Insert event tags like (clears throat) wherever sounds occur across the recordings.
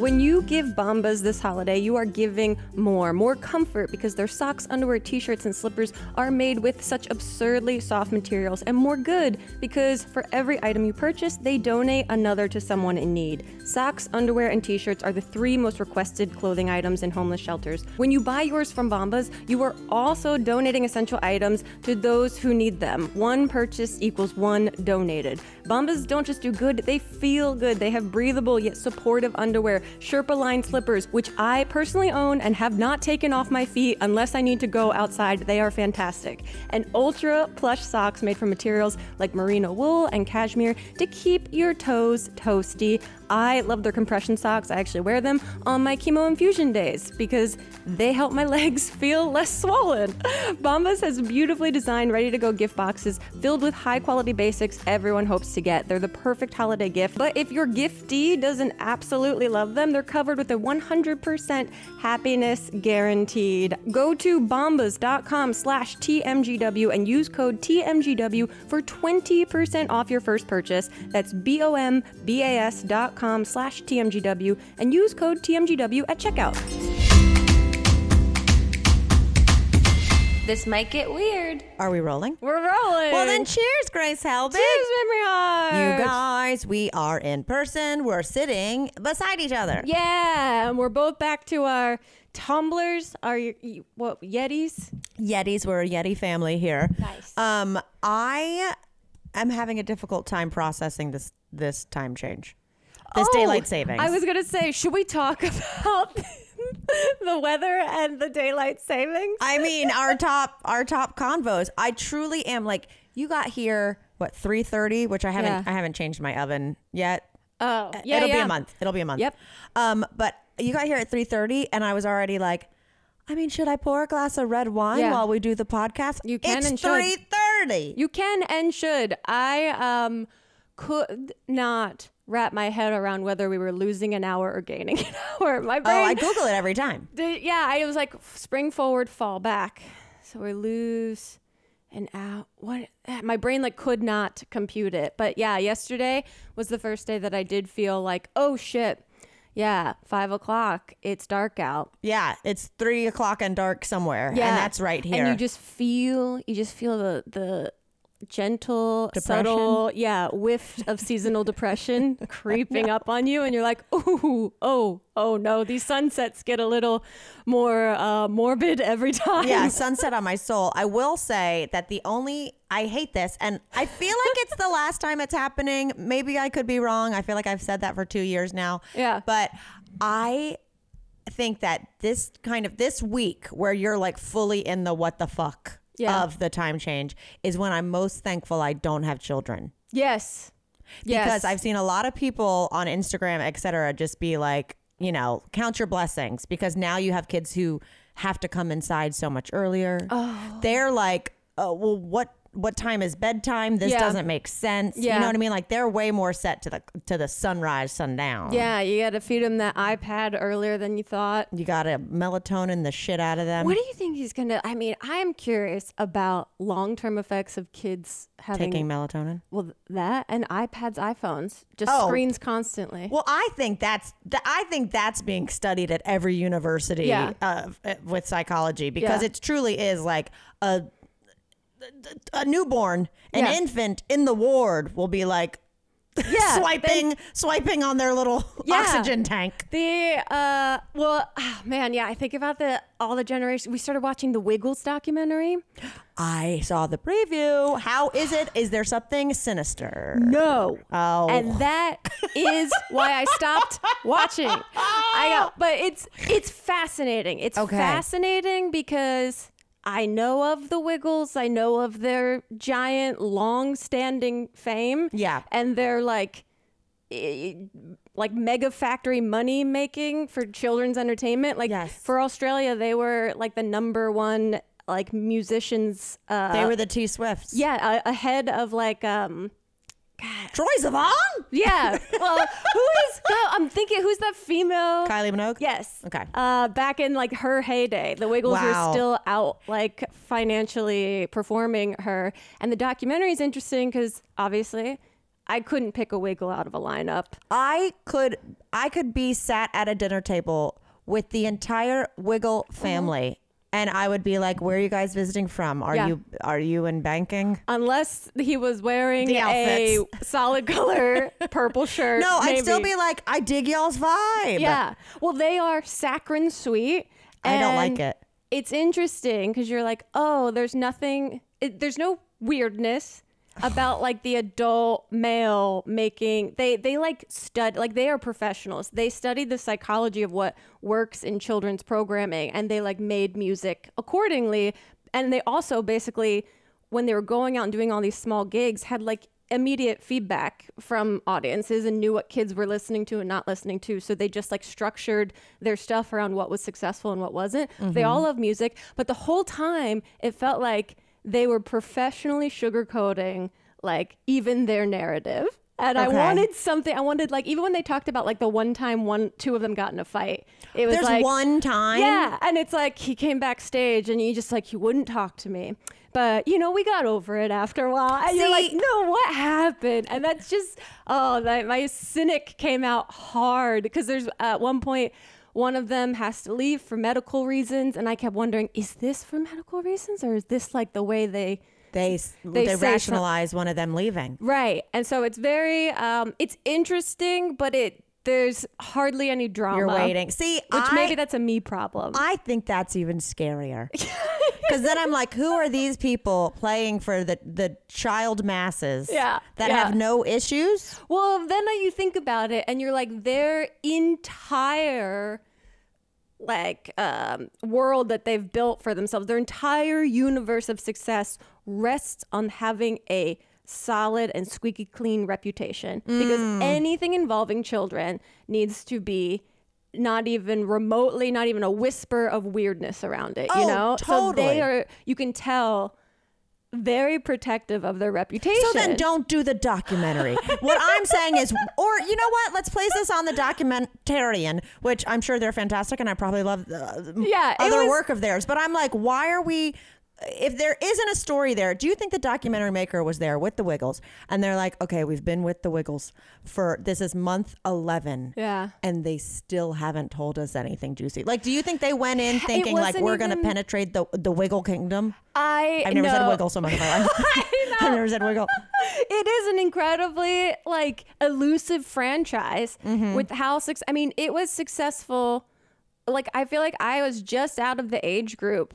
When you give Bombas this holiday, you are giving more. More comfort because their socks, underwear, t shirts, and slippers are made with such absurdly soft materials. And more good because for every item you purchase, they donate another to someone in need. Socks, underwear, and t shirts are the three most requested clothing items in homeless shelters. When you buy yours from Bombas, you are also donating essential items to those who need them. One purchase equals one donated. Bombas don't just do good, they feel good. They have breathable yet supportive underwear, Sherpa lined slippers, which I personally own and have not taken off my feet unless I need to go outside. They are fantastic. And ultra plush socks made from materials like merino wool and cashmere to keep your toes toasty. I love their compression socks. I actually wear them on my chemo infusion days because they help my (laughs) legs feel less swollen. Bombas has beautifully designed, ready to go gift boxes filled with high quality basics everyone hopes to get. They're the perfect holiday gift. But if your giftee doesn't absolutely love them, they're covered with a 100% happiness guaranteed. Go to bombas.com slash TMGW and use code TMGW for 20% off your first purchase. That's B-O-M-B-A-S dot com slash TMGW and use code TMGW at checkout. This might get weird. Are we rolling? We're rolling. Well, then cheers, Grace Helbig. Cheers, Mamrie Hart. You guys, we are in person. We're sitting beside each other. Yeah, and we're both back to our tumblers, our what Yetis. Yetis, we're a Yeti family here. Nice. Um, I am having a difficult time processing this this time change. This Oh, daylight savings. I was gonna say, should we talk (laughs) about the weather and the daylight savings? I mean, our top our top convos. I truly am like you got here what 3:30, which I haven't Yeah. I haven't changed my oven yet. Oh, yeah, It'll be a month. It'll be a month. Yep. Um, but you got here at 3:30 and I was already like I mean, should I pour a glass of red wine Yeah. while we do the podcast? You can it's and should. 3:30. You can and should. I um could not wrap my head around whether we were losing an hour or gaining an (laughs) hour. My brain, Oh. I Google it every time. (laughs) The- yeah, I was like spring forward, fall back. So we lose an hour. What? Eh, my brain like could not compute it. But yeah, yesterday was the first day that I did feel like, oh shit. Yeah, five o'clock. It's dark out. Yeah, it's three o'clock and dark somewhere. Yeah, and that's right here. And you just feel, you just feel the the gentle, Depression? subtle, yeah, whiff of seasonal depression (laughs) creeping up on you, and you're like, ooh, oh, oh no, these sunsets get a little more uh, morbid every time. yeah, (laughs) sunset on my soul. I will say that the only I hate this, and I feel like it's the last time it's happening. Maybe I could be wrong. I feel like I've said that for two years now. Yeah. but I think that this kind of this week where you're like fully in the what the fuck Yeah. of the time change is when I'm most thankful I don't have children. Yes. Yes. because I've seen a lot of people on Instagram, et cetera, just be like, you know, count your blessings because now you have kids who have to come inside so much earlier. Oh. They're like, oh, well, what what time is bedtime? This Yeah. doesn't make sense. Yeah. You know what I mean? Like they're way more set to the to the sunrise, sundown. Yeah, you got to feed him that iPad earlier than you thought. You got to melatonin the shit out of them. What do you think he's gonna? I mean, I am curious about long-term effects of kids having taking melatonin? well that and iPads, iPhones, just Oh. screens constantly. Well, I think that's th- I think that's being studied at every university Yeah. uh, with psychology because Yeah. it truly is like a a newborn, an Yeah. infant in the ward will be like (laughs) Yeah, swiping swiping on their little (laughs) Yeah. oxygen tank. The uh well ah, man yeah I think about the all the generations we started watching the Wiggles documentary I saw the preview. How is it? Is there something sinister? no Oh. and that is why I stopped watching I go but it's it's fascinating it's Okay. fascinating because I know of the Wiggles I know of their giant long standing fame Yeah. and they're like like mega factory money making for children's entertainment like Yes. for australia they were like the number one like musicians uh they were the T Swifts. yeah a- ahead of like um Troye Sivan, yeah (laughs) well who is no, i'm thinking who's the female Kylie Minogue. yes Okay. uh back in like her heyday the wiggles Wow. were still out like financially performing her and the documentary is interesting because obviously I couldn't pick a wiggle out of a lineup. I could I could be sat at a dinner table with the entire Wiggle family. And I would be like, "Where are you guys visiting from? Are Yeah. you are you in banking?" Unless he was wearing The a outfits. (laughs) solid color purple shirt. No, I'd still maybe. be like, "I dig y'all's vibe." Yeah. Well, they are saccharine sweet. I don't like and it. It's interesting because you're like, oh, there's nothing, it, there's no weirdness about like the adult male making they they like stud like they are professionals. They study the psychology of what works in children's programming and they like made music accordingly. And they also basically when they were going out and doing all these small gigs had like immediate feedback from audiences and knew what kids were listening to and not listening to. So they just like structured their stuff around what was successful and what wasn't. They mm-hmm. all love music but the whole time it felt like they were professionally sugarcoating like even their narrative and i wanted something i wanted like even when they talked about like the one time one two of them got in a fight it was There's like one time. yeah, and it's like he came backstage and he just like he wouldn't talk to me. But you know, we got over it after a while. And you're like, no, what happened? And that's just oh, that my cynic came out hard because there's at one point one of them has to leave for medical reasons, and I kept wondering, is this for medical reasons or is this like the way they They They they, say some- rationalize one of them leaving. right? And so it's very um, it's interesting, but it there's hardly any drama. You're waiting. See, Which I, maybe that's a me problem. I think that's even scarier. (laughs) Because then I'm like, who are these people playing for the, the child masses Yeah, that yeah. have no issues? Well, then you think about it and you're like, their entire like um, world that they've built for themselves, their entire universe of success rests on having a solid and squeaky clean reputation. Because Mm. anything involving children needs to be not even remotely, not even a whisper of weirdness around it. you Oh, know, so they are. You can tell. Very protective of their reputation. So then don't do the documentary. what I'm saying is, or you know what? Let's place this on the documentarian, which I'm sure they're fantastic and I probably love uh, the Yeah, other was- work of theirs. But I'm like, why are we? If there isn't a story there, do you think the documentary maker was there with the Wiggles? And they're like, okay, we've been with the Wiggles for this is month 11. Yeah. And they still haven't told us anything juicy. Like, do you think they went in thinking like we're going to penetrate the the Wiggle kingdom? I I've never said know. Wiggle so much in my (laughs) life. (laughs) I've never said Wiggle. it is an incredibly like elusive franchise Mm-hmm. with how success. I mean, it was successful. Like I feel like I was just out of the age group,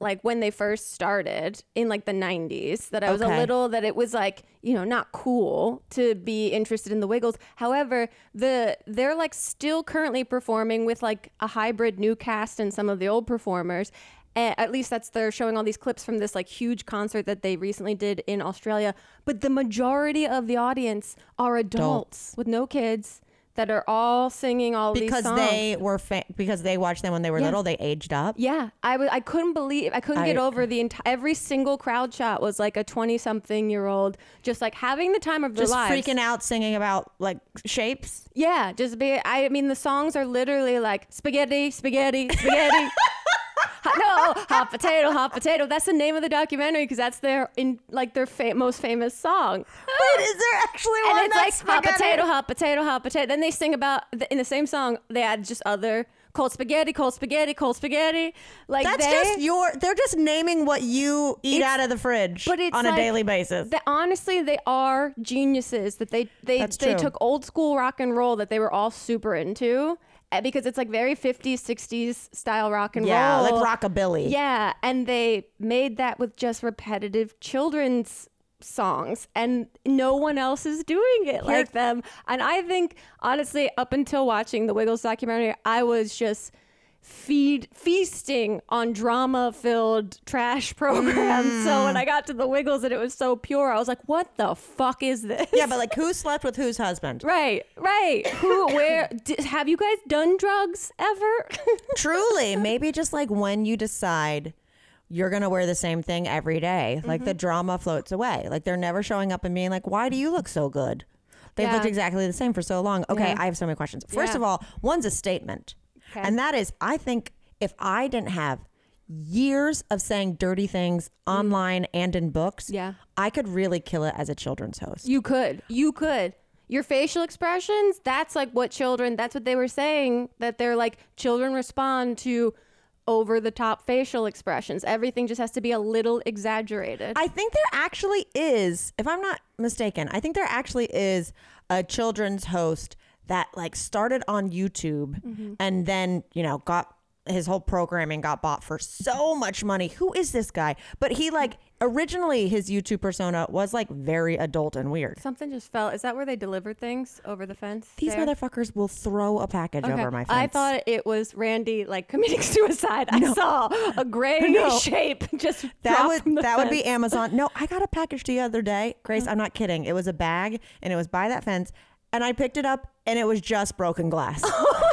like when they first started in like the '90s. That I was a little that it was like you know not cool to be interested in the Wiggles. However, the they're like still currently performing with like a hybrid new cast and some of the old performers. At least that's they're showing all these clips from this like huge concert that they recently did in Australia. But the majority of the audience are adults with no kids that are all singing all because these songs. they were fa- because they watched them when they were little they aged up Yeah, I was. I couldn't believe. I couldn't get I- over the entire. Every single crowd shot was like a twenty-something-year-old just like having the time of their just lives. freaking out singing about like shapes Yeah, just be. I mean, the songs are literally like spaghetti, spaghetti, spaghetti. (laughs) No, hot potato, hot potato. That's the name of the documentary because that's their in like their fa- most famous song. wait is there actually and one it's like that's hot potato, hot potato, hot potato. Then they sing about in the same song. They add just other cold spaghetti, cold spaghetti, cold spaghetti. Like that's they, just your they're just naming what you eat out of the fridge but on a daily basis honestly they are geniuses that they they That's they true. took old school rock and roll that they were all super into Eh, because it's like very 50s 60s style rock and yeah roll. like rockabilly. Yeah and they made that with just repetitive children's songs and no one else is doing it like them. And i think honestly up until watching the wiggles documentary i was just feed feasting on drama filled trash programs. So when i got to the wiggles and it was so pure i was like what the fuck is this? Yeah but like who slept with whose husband? Right right. Who where d- have you guys done drugs ever? (laughs) Truly. Maybe just like when you decide you're gonna wear the same thing every day, like Mm-hmm. the drama floats away. Like they're never showing up and being like why do you look so good? They've Yeah. looked exactly the same for so long. Okay Yeah. i have so many questions. First Yeah. of all one's a statement Okay. and that is i think if i didn't have years of saying dirty things mm. online and in books, Yeah. I could really kill it as a children's host. You could. You could. Your facial expressions, that's like what children, that's what they were saying, that they're like, children respond to over the top facial expressions. Everything just has to be a little exaggerated. I think there actually is, if I'm not mistaken, I think there actually is a children's host that like started on YouTube Mm-hmm. and then, you know, got his whole programming got bought for so much money. Who is this guy? But he like originally his YouTube persona was like very adult and weird. Something just fell. Is that where they deliver things over the fence? These there? motherfuckers will throw a package Okay. over my fence. I thought it was Randy like committing (laughs) suicide. I saw a gray (laughs) No. shape (laughs) just that would that would be. Amazon. No, I got a package the other day, Grace. Uh-huh. I'm not kidding. It was a bag, and it was by that fence, and I picked it up, and it was just broken glass. (laughs) Oh,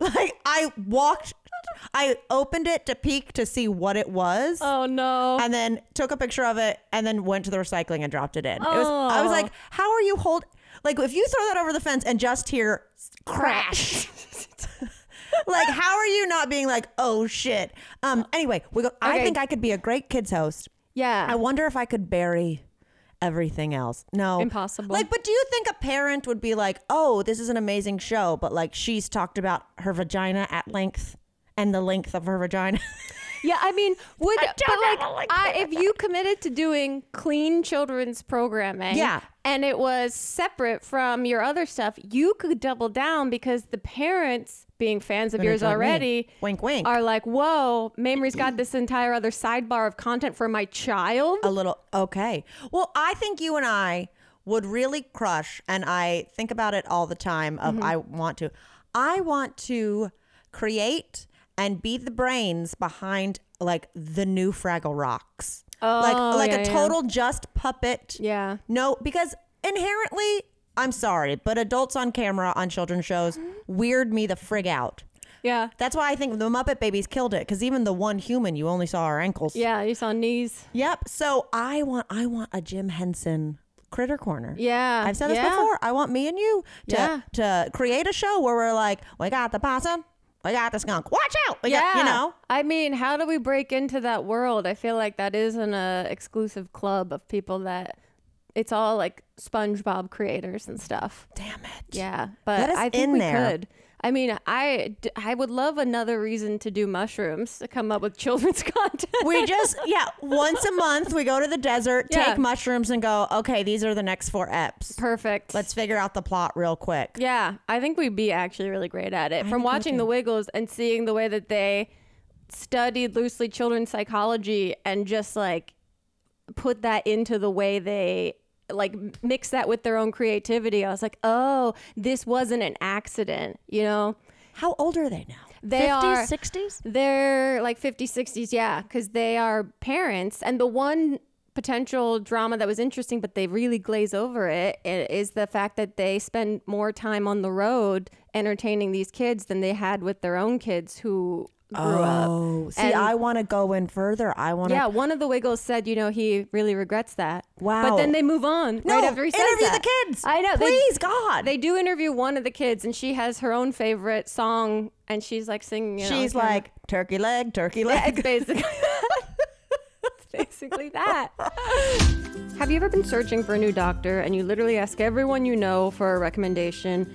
(laughs) like I walked, I opened it to peek to see what it was, Oh no. and then took a picture of it, and then went to the recycling and dropped it in. It was. I was Oh. like, how are you hold? Like if you throw that over the fence and just hear crash. (laughs) like how are you not being like oh shit um anyway we go i think i could be a great kids host yeah. i wonder if i could bury everything else. No. Impossible. like but do you think a parent would be like oh this is an amazing show but like she's talked about her vagina at length and the length of her vagina (laughs) Yeah, I mean, would I but like, like I, (laughs) if you committed to doing clean children's programming, Yeah. and it was separate from your other stuff, you could double down because the parents, being fans of yours join me. already, wink wink are like, "Whoa, Mamrie's got (clears throat) this entire other sidebar of content for my child." a little okay well i think you and i would really crush and i think about it all the time of Mm-hmm. i want to i want to create and be the brains behind like the new fraggle rocks like Oh, like yeah, a yeah. total just puppet Yeah. no because inherently i'm sorry but adults on camera on children's shows weird me the frig out Yeah. that's why i think the muppet babies killed it because even the one human you only saw our ankles Yeah, you saw knees. Yep. So I want I want a Jim Henson critter corner. Yeah. I've said this yeah. before. I want me and you to Yeah. to create a show where we're like, we got the possum, we got the skunk. Watch out. Yeah. got you know. I mean, how do we break into that world? I feel like that is an uh, exclusive club of people that it's all like SpongeBob creators and stuff. Damn it. Yeah, but Let us I think in we there. could. I mean, I, I would love another reason to do mushrooms to come up with children's (laughs) content. We just yeah, once a month we go to the desert, Yeah. take mushrooms and go, okay, these are the next four eps. Perfect. Let's figure out the plot real quick. Yeah, I think we'd be actually really great at it. From watching The Wiggles and seeing the way that they studied loosely children's psychology and just like put that into the way they like mix that with their own creativity. I was like, "Oh, this wasn't an accident," you know? How old are they now? They 50s, are 60s? They're like 50s, 60s, yeah, because they are parents. And the one potential drama that was interesting, but they really glaze over it, i- the fact that they spend more time on the road entertaining these kids than they had with their own kids who grew up. Oh, see, And- I want to go in further. I want to Yeah, one of the Wiggles said, you know, he really regrets that. Wow. But then they move on No, right after he says interview that. the kids. I know. they- Please, God. They do interview one of the kids, and she has her own favorite song, and she's like singing. it on She's like turkey leg, turkey Yeah, leg. it's basically (laughs) (laughs) basically that. Have you ever been searching for a new doctor and you literally ask everyone you know for a recommendation?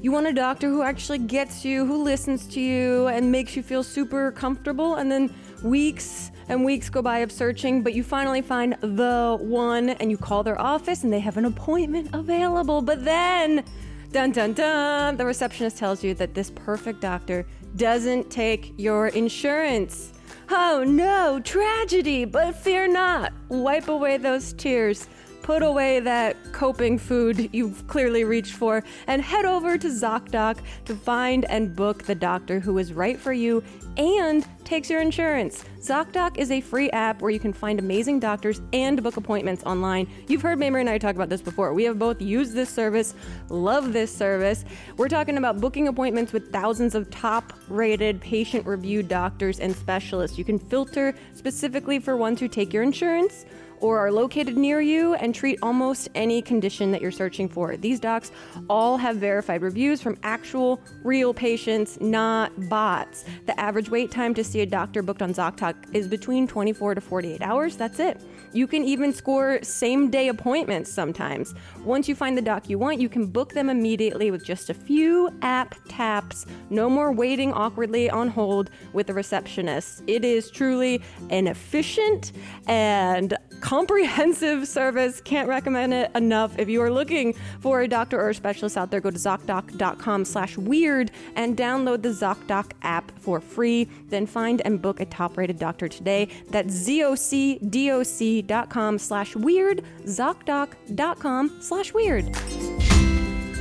You want a doctor who actually gets you, who listens to you, and makes you feel super comfortable, and then weeks and weeks go by of searching, but you finally find the one and you call their office and they have an appointment available. But then, dun dun dun, the receptionist tells you that this perfect doctor doesn't take your insurance. Oh no, tragedy, but fear not. Wipe away those tears. Put away that coping food you've clearly reached for and head over to ZocDoc to find and book the doctor who is right for you and takes your insurance. ZocDoc is a free app where you can find amazing doctors and book appointments online. You've heard Mamrie and I talk about this before. We have both used this service, love this service. We're talking about booking appointments with thousands of top rated, patient reviewed doctors and specialists. You can filter specifically for ones who take your insurance or are located near you and treat almost any condition that you're searching for. These docs all have verified reviews from actual, real patients, not bots. The average wait time to see a doctor booked on ZocDoc is between 24 to 48 hours. That's it. You can even score same day appointments sometimes. Once you find the doc you want, you can book them immediately with just a few app taps. No more waiting awkwardly on hold with a receptionist. It is truly an efficient and comprehensive service. Can't recommend it enough. If you are looking for a doctor or a specialist out there, go to ZocDoc.com slash weird and download the ZocDoc app for free. Then find and book a top-rated doctor today. That's ZocDoc.com slash weird, ZocDoc.com slash weird.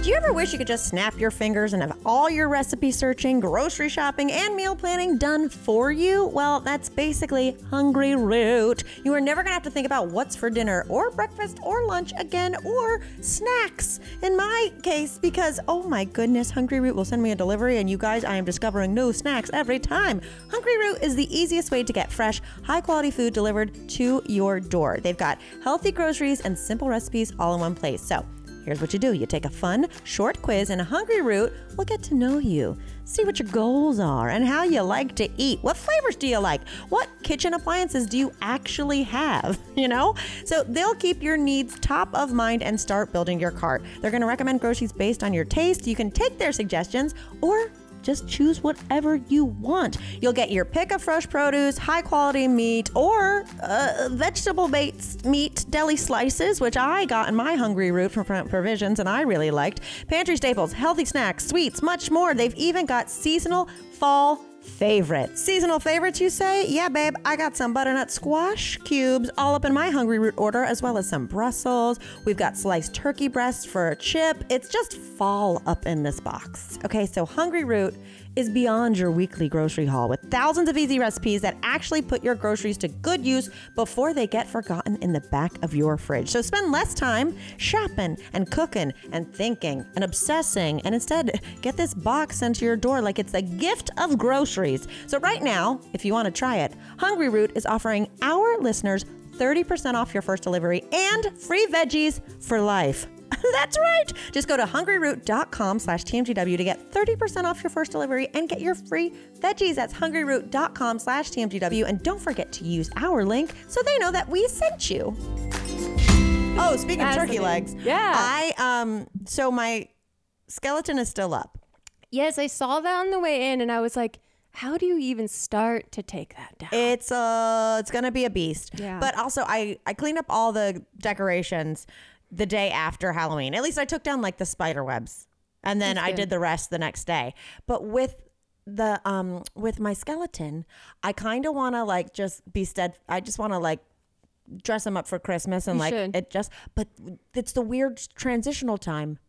Do you ever wish you could just snap your fingers and have all your recipe searching, grocery shopping, and meal planning done for you? Well, that's basically Hungryroot. You are never gonna have to think about what's for dinner or breakfast or lunch again or snacks. In my case, because oh my goodness, Hungryroot will send me a delivery, and you guys, I am discovering new snacks every time. Hungryroot is the easiest way to get fresh, high quality food delivered to your door. They've got healthy groceries and simple recipes all in one place. So, Here's what you do you take a fun, short quiz, and a Hungryroot will get to know you. See what your goals are and how you like to eat. What flavors do you like? What kitchen appliances do you actually have? (laughs) You know? So they'll keep your needs top of mind and start building your cart. They're going to recommend groceries based on your taste. You can take their suggestions or just choose whatever you want. You'll get your pick of fresh produce, high quality meat, or uh, vegetable based meat deli slices, which I got in my Hungryroot from Provisions and I really liked. Pantry staples, healthy snacks, sweets, much more. They've even got seasonal fall favorites. Seasonal favorites, you say? Yeah, babe, I got some butternut squash cubes all up in my Hungryroot order, as well as some Brussels. We've got sliced turkey breasts for a chip. It's just fall up in this box. Okay, so Hungryroot is beyond your weekly grocery haul with thousands of easy recipes that actually put your groceries to good use before they get forgotten in the back of your fridge. So spend less time shopping and cooking and thinking and obsessing and instead get this box sent to your door like it's a gift of groceries. So right now, if you want to try it, Hungryroot is offering our listeners 30% off your first delivery and free veggies for life. (laughs) That's right. Just go to hungryroot.com slash TMGW to get 30% off your first delivery and get your free veggies. That's hungryroot.com slash TMGW. And don't forget to use our link so they know that we sent you. Oh, speaking of turkey legs. Yeah. I, um, so my skeleton is still up. Yes, I saw that on the way in and I was like, how do you even start to take that down? It's uh it's gonna be a beast. Yeah. But also I I cleaned up all the decorations the day after Halloween. At least I took down like the spider webs. And then I did the rest the next day. But with the um with my skeleton, I kind of want to like just be stead I just want to like dress him up for Christmas and You like should. it just but it's the weird transitional time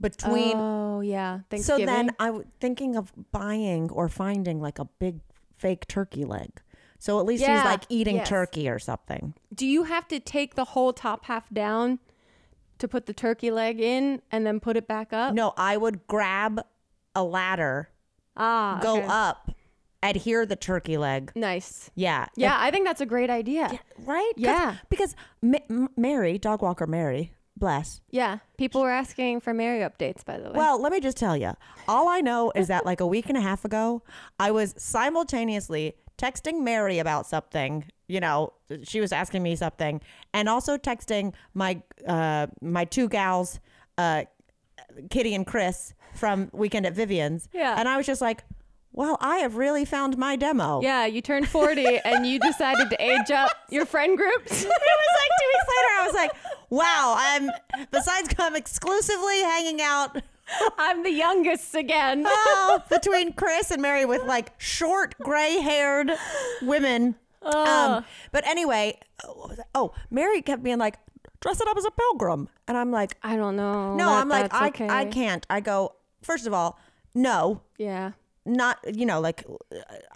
between oh, yeah. so Thanksgiving. then I was thinking of buying or finding like a big fake turkey leg. So at least Yeah, he's like eating yes. turkey or something. do you have to take the whole top half down to put the turkey leg in and then put it back up? No, I would grab a ladder, Ah, go okay. up, adhere the turkey leg. Nice. Yeah. Yeah, I think that's a great idea. Right? 'Cause- Yeah. Because Ma- M- Mary, dog walker Mary, bless. Yeah. People were asking for Mary updates, by the way. Well, let me just tell you. All I know is that like a week and a half ago, I was simultaneously texting Mary about something. You know, she was asking me something, and also texting my uh, my two gals, uh, Kitty and Chris from Weekend at Vivian's. Yeah. and I was just like, "Well, I have really found my demo." yeah, you turned 40 (laughs) and you decided to age up your friend groups. (laughs) it was like two weeks later. I was like, "Wow!" I'm besides I'm exclusively hanging out (laughs) I'm the youngest again. oh, between Chris and Mary with like short gray haired women. Um, but anyway, oh, oh, Mary kept being like, dress it up as a pilgrim. And I'm like, I don't know. no, that I'm like, I, okay. I can't. I go, first of all, no, Yeah. not, you know, like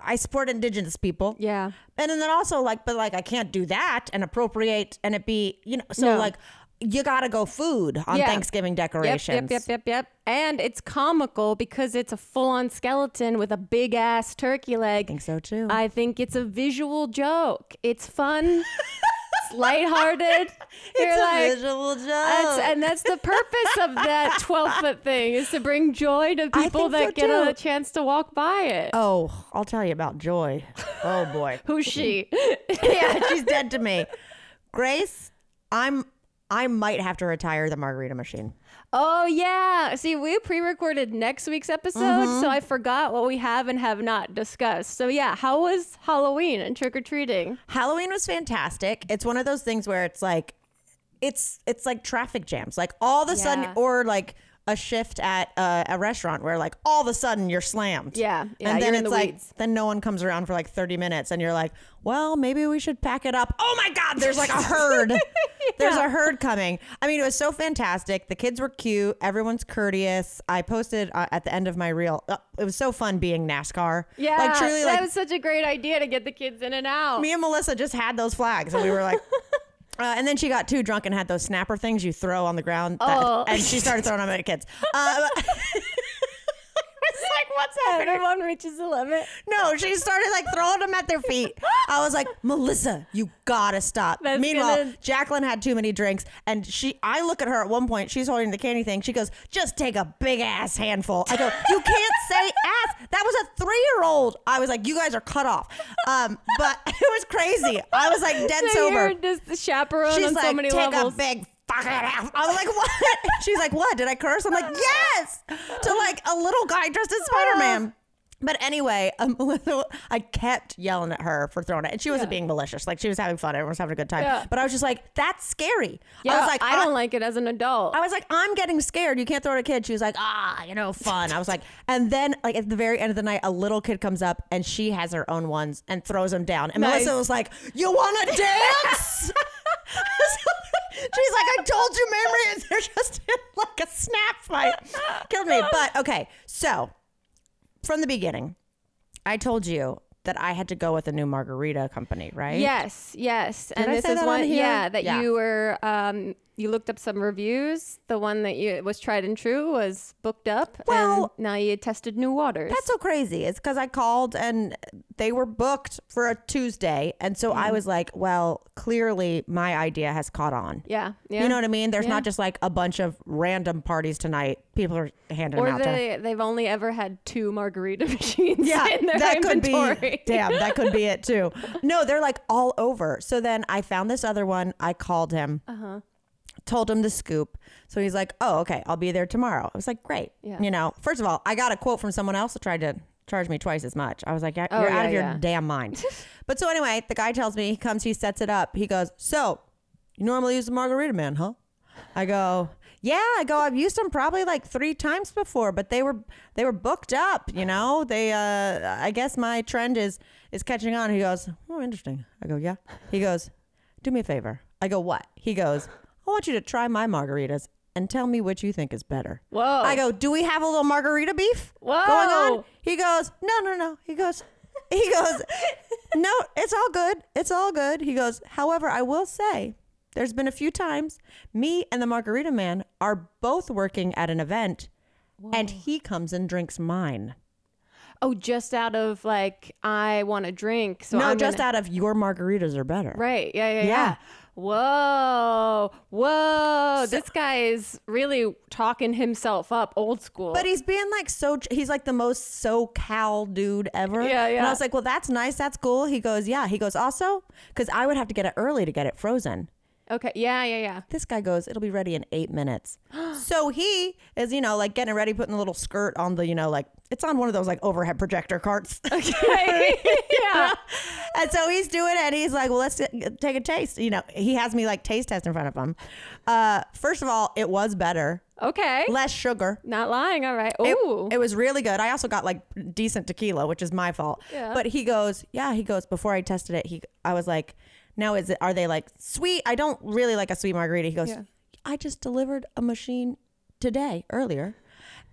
I support indigenous people. Yeah. And then also like, but like, I can't do that and appropriate and it be, you know, so No. like, you gotta go food on Yeah. Thanksgiving Yep, decorations. yep, yep, yep, yep. And it's comical because it's a full on skeleton with a big ass turkey leg. I think so too. I think it's a visual joke. It's fun. It's (laughs) lighthearted. You're it's like, a visual joke. That's, and that's the purpose of that (laughs) 12 foot thing is to bring joy to people think so that get too. a chance to walk by it. oh, I'll tell you about Joy. Oh boy. (laughs) Who's she? yeah, she's dead to me. Grace, I'm I might have to retire the margarita machine. oh, yeah. See, we pre recorded next week's episode, Mm-hmm. so I forgot what we have and have not discussed. So, yeah, how was Halloween and trick or treating? Halloween was fantastic. It's one of those things where it's like it's it's like traffic jams. Like all of a sudden or like a shift at uh, a restaurant where like all of a sudden you're slammed. Yeah, yeah, and then it's the like weeds. then no one comes around for like 30 minutes and you're like, "Well, maybe we should pack it up." Oh my god, there's like a herd. (laughs) There's a herd coming. I mean, it was so fantastic. The kids were cute. Everyone's courteous. I posted uh, at the end of my reel. Uh, it was so fun being NASCAR. Yeah, like truly, that like was such a great idea to get the kids in and out. me and Melissa just had those flags, and we were like. (laughs) Uh, and then she got too drunk and had those snapper things you throw on the ground, that, Oh. and she started throwing them at kids. Uh, (laughs) (laughs) (laughs) it's like, what's happening? Everyone reaches the limit. No, she started like throwing them at their feet. I was like, Melissa, you gotta stop. That's Meanwhile, gonna- Jacqueline had too many drinks, and she. I look at her at one point. She's holding the candy thing. She goes, "Just take a big ass handful." I go, (laughs) "You can't say ass. That was a three year old." I was like, "You guys are cut off." Um, but (laughs) it was crazy. I was like dead So sober. you're just the chaperone She's on like, so many take levels. a big fucking ass. I was like, what? (laughs) She's like, what? Did I curse? I'm like, yes. To like a little guy dressed as Spider Man. But anyway, um, Melissa, (laughs) I kept yelling at her for throwing it, and she wasn't Yeah. being malicious. Like she was having fun. Everyone was having a good time. Yeah. But I was just like, that's scary. yeah, I was like, I don't like it as an adult. I was like, I'm getting scared. You can't throw it at a kid. She was like, ah, you know, fun. I was like, (laughs) and then like at the very end of the night, a little kid comes up and she has her own ones and throws them down. And Nice. Melissa was like, you want to dance? She's like, I told you, Mamrie. (laughs) They're just in like a snap fight. Killed me. (laughs) But okay, so from the beginning, I told you that I had to go with a new margarita company, right? Yes, yes. and I this say is that one on here? yeah, that Yeah. you were um you looked up some reviews. The one that you was tried and true was booked up Well- and now you tested new waters. That's so crazy. It's because I called and they were booked for a Tuesday. And so. I was like, well, clearly my idea has caught on. yeah, yeah. You know what I mean? There's Yeah. not just like a bunch of random parties tonight. People are handing or them out to. they they've only ever had two margarita (laughs) machines Yeah, in their that inventory. could be. Damn, that could be it too. (laughs) No, they're like all over. So then I found this other one. I called him, Uh-huh. Told him the scoop. So he's like, "Oh, okay, I'll be there tomorrow." I was like, "Great." Yeah. You know, first of all, I got a quote from someone else that tried to charge me twice as much. I was like, "You're Oh, out yeah, of your yeah. damn mind." (laughs) but so anyway, the guy tells me he comes, he sets it up. He goes, "So, you normally use the margarita man, huh?" I go, yeah. I go, I've used them probably like three times before, but they were they were booked up. You know, they. uh I guess my trend is is catching on. He goes, oh, interesting. I go, yeah. He goes, do me a favor. I go, what? He goes, I want you to try my margaritas and tell me which you think is better. Whoa. I go, do we have a little margarita beef Whoa. going on? He goes, no, no, no. He goes, he goes, (laughs) no, it's all good. It's all good. He goes, however, I will say, there's been a few times me and the margarita man are both working at an event and he comes and drinks mine. Oh, just out of like I want to drink. So no, I'm just gonna- out of your margaritas are better. Right. Yeah, yeah, Yeah. yeah. Whoa. Whoa. this guy is really talking himself up old school. But he's being like so, he's like the most SoCal dude ever. Yeah, yeah. And I was like, well, that's nice. That's cool. He goes, yeah. He goes, also, because I would have to get it early to get it frozen. Okay. Yeah, yeah, yeah. This guy goes, it'll be ready in eight minutes. (gasps) so he is, you know, like getting ready, putting the little skirt on the, you know, like it's on one of those like overhead projector carts. (laughs) Okay. (laughs) yeah. (laughs) and so he's doing it and he's like, well, let's get- take a taste. You know, he has me like taste test in front of him. Uh, first of all, it was better, Okay. less sugar. Not lying. All right. It, Ooh. it was really good. I also got like decent tequila, which is my fault. Yeah. But he goes, yeah, he goes, before I tested it, he, I was like, now is it, are they like sweet? I don't really like a sweet margarita. He goes, Yeah. I just delivered a machine today, earlier.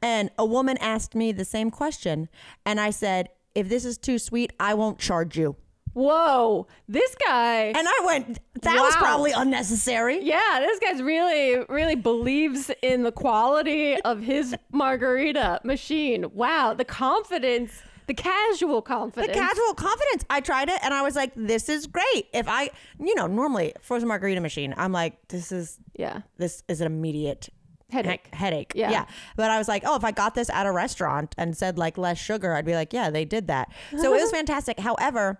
And a woman asked me the same question. And I said, if this is too sweet, I won't charge you. Whoa. This guy. And I went, that was probably unnecessary. yeah, this guy's really, really believes in the quality of his margarita machine. Wow, the confidence the casual confidence. the casual confidence. I tried it and I was like, this is great. If I, you know, normally frozen margarita machine, I'm like, this is, yeah. this is an immediate Headache. he- headache. Yeah. Yeah. But I was like, oh, if I got this at a restaurant and said like less sugar, I'd be like, yeah, they did that. So it was (laughs) fantastic. However,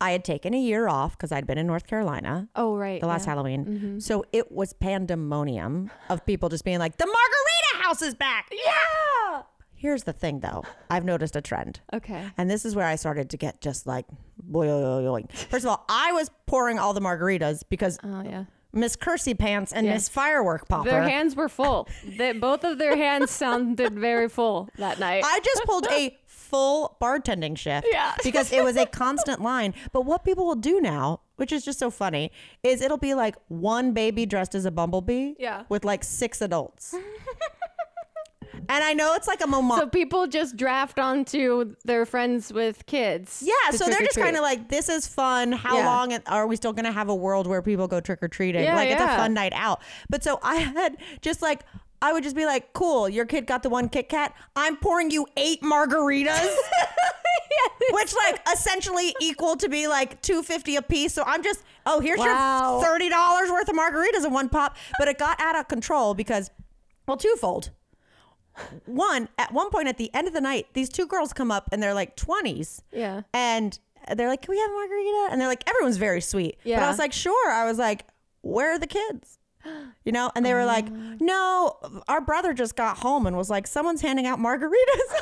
I had taken a year off because I'd been in North Carolina Oh right. the last yeah. Halloween. Mm-hmm. So it was pandemonium of people just being like, the margarita house is back. Yeah. Here's the thing though, I've noticed a trend. Okay. And this is where I started to get just like boing. First of all, I was pouring all the margaritas because Oh yeah. Miss Kersey Pants and Yeah. Miss Firework Popper. Their hands were full. they, both of their hands sounded very full that night. I just pulled a (laughs) full bartending shift Yeah. because it was a constant line. But what people will do now, which is just so funny, is it'll be like one baby dressed as a bumblebee Yeah. with like six adults. (laughs) and I know it's like a moment. so people just draft onto their friends with kids. yeah, so they're just kind of like, this is fun. How Yeah. long are we still going to have a world where people go trick or treating? Yeah, like, it's a fun night out. But so I had just like, I would just be like, cool, your kid got the one Kit Kat. I'm pouring you eight margaritas. (laughs) which like essentially equal to be like 250 a piece so i'm just oh here's Wow. your $30 worth of margaritas in one pop but it got out of control because well twofold one at one point at the end of the night these two girls come up and they're like 20s Yeah. and they're like can we have a margarita? And they're like everyone's very sweet. But i was like sure. I was like where are the kids? (gasps) You know? And they were like Oh. no our brother just got home and was like someone's handing out margaritas. (laughs)